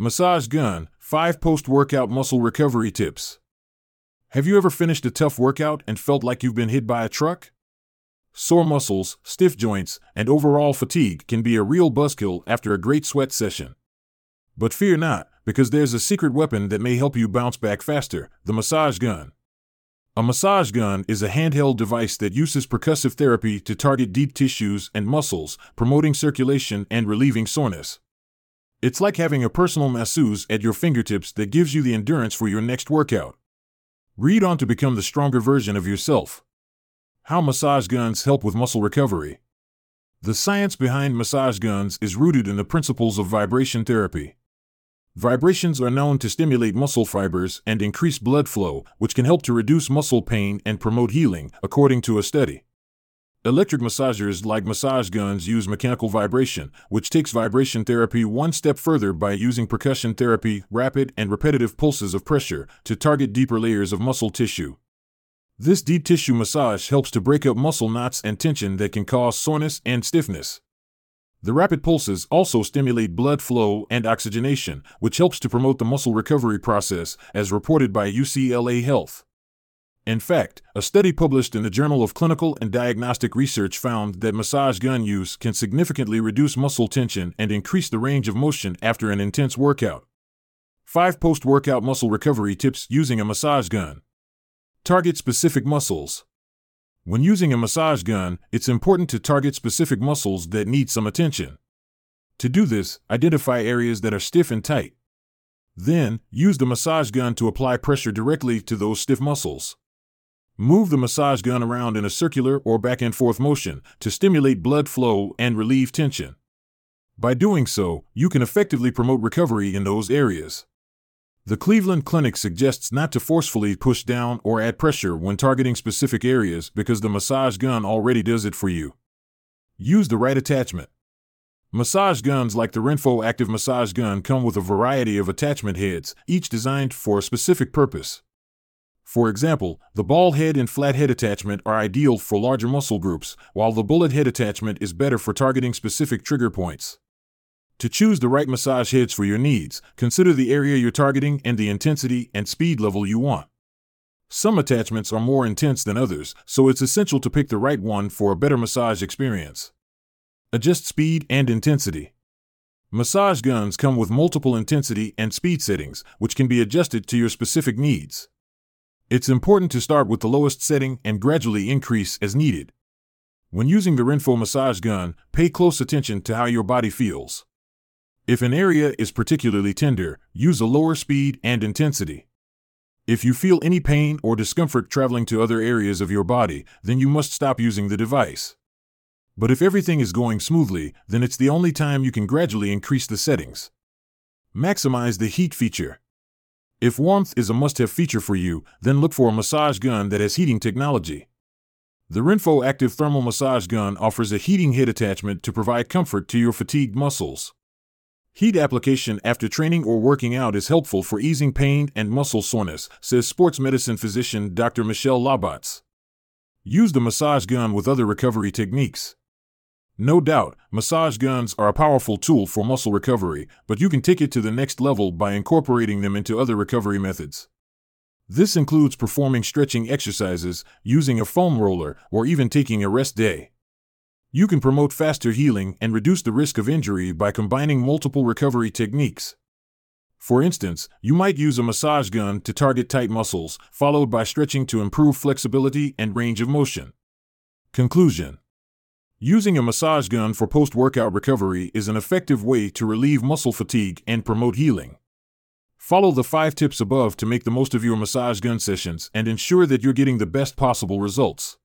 Massage Gun 5 Post Workout Muscle Recovery Tips. Have you ever finished a tough workout and felt like you've been hit by a truck? Sore muscles, stiff joints, and overall fatigue can be a real buzzkill after a great sweat session. But fear not, because there's a secret weapon that may help you bounce back faster the massage gun. A massage gun is a handheld device that uses percussive therapy to target deep tissues and muscles, promoting circulation and relieving soreness. It's like having a personal masseuse at your fingertips that gives you the endurance for your next workout. Read on to become the stronger version of yourself. How massage guns help with muscle recovery. The science behind massage guns is rooted in the principles of vibration therapy. Vibrations are known to stimulate muscle fibers and increase blood flow, which can help to reduce muscle pain and promote healing, according to a study. Electric massagers like massage guns use mechanical vibration, which takes vibration therapy one step further by using percussion therapy, rapid and repetitive pulses of pressure, to target deeper layers of muscle tissue. This deep tissue massage helps to break up muscle knots and tension that can cause soreness and stiffness. The rapid pulses also stimulate blood flow and oxygenation, which helps to promote the muscle recovery process, as reported by UCLA Health. In fact, a study published in the Journal of Clinical and Diagnostic Research found that massage gun use can significantly reduce muscle tension and increase the range of motion after an intense workout. 5 post workout muscle recovery tips using a massage gun. Target specific muscles. When using a massage gun, it's important to target specific muscles that need some attention. To do this, identify areas that are stiff and tight. Then, use the massage gun to apply pressure directly to those stiff muscles. Move the massage gun around in a circular or back and forth motion to stimulate blood flow and relieve tension. By doing so, you can effectively promote recovery in those areas. The Cleveland Clinic suggests not to forcefully push down or add pressure when targeting specific areas because the massage gun already does it for you. Use the right attachment. Massage guns like the Renpho Active Massage Gun come with a variety of attachment heads, each designed for a specific purpose. For example, the ball head and flat head attachment are ideal for larger muscle groups, while the bullet head attachment is better for targeting specific trigger points. To choose the right massage heads for your needs, consider the area you're targeting and the intensity and speed level you want. Some attachments are more intense than others, so it's essential to pick the right one for a better massage experience. Adjust speed and intensity. Massage guns come with multiple intensity and speed settings, which can be adjusted to your specific needs. It's important to start with the lowest setting and gradually increase as needed. When using the Renpho massage gun, pay close attention to how your body feels. If an area is particularly tender, use a lower speed and intensity. If you feel any pain or discomfort traveling to other areas of your body, then you must stop using the device. But if everything is going smoothly, then it's the only time you can gradually increase the settings. Maximize the heat feature. If warmth is a must have feature for you, then look for a massage gun that has heating technology. The Renpho Active Thermal Massage Gun offers a heating head attachment to provide comfort to your fatigued muscles. Heat application after training or working out is helpful for easing pain and muscle soreness, says sports medicine physician Dr. Michelle Labatz. Use the massage gun with other recovery techniques. No doubt, massage guns are a powerful tool for muscle recovery, but you can take it to the next level by incorporating them into other recovery methods. This includes performing stretching exercises, using a foam roller, or even taking a rest day. You can promote faster healing and reduce the risk of injury by combining multiple recovery techniques. For instance, you might use a massage gun to target tight muscles, followed by stretching to improve flexibility and range of motion. Conclusion Using a massage gun for post workout recovery is an effective way to relieve muscle fatigue and promote healing. Follow the five tips above to make the most of your massage gun sessions and ensure that you're getting the best possible results.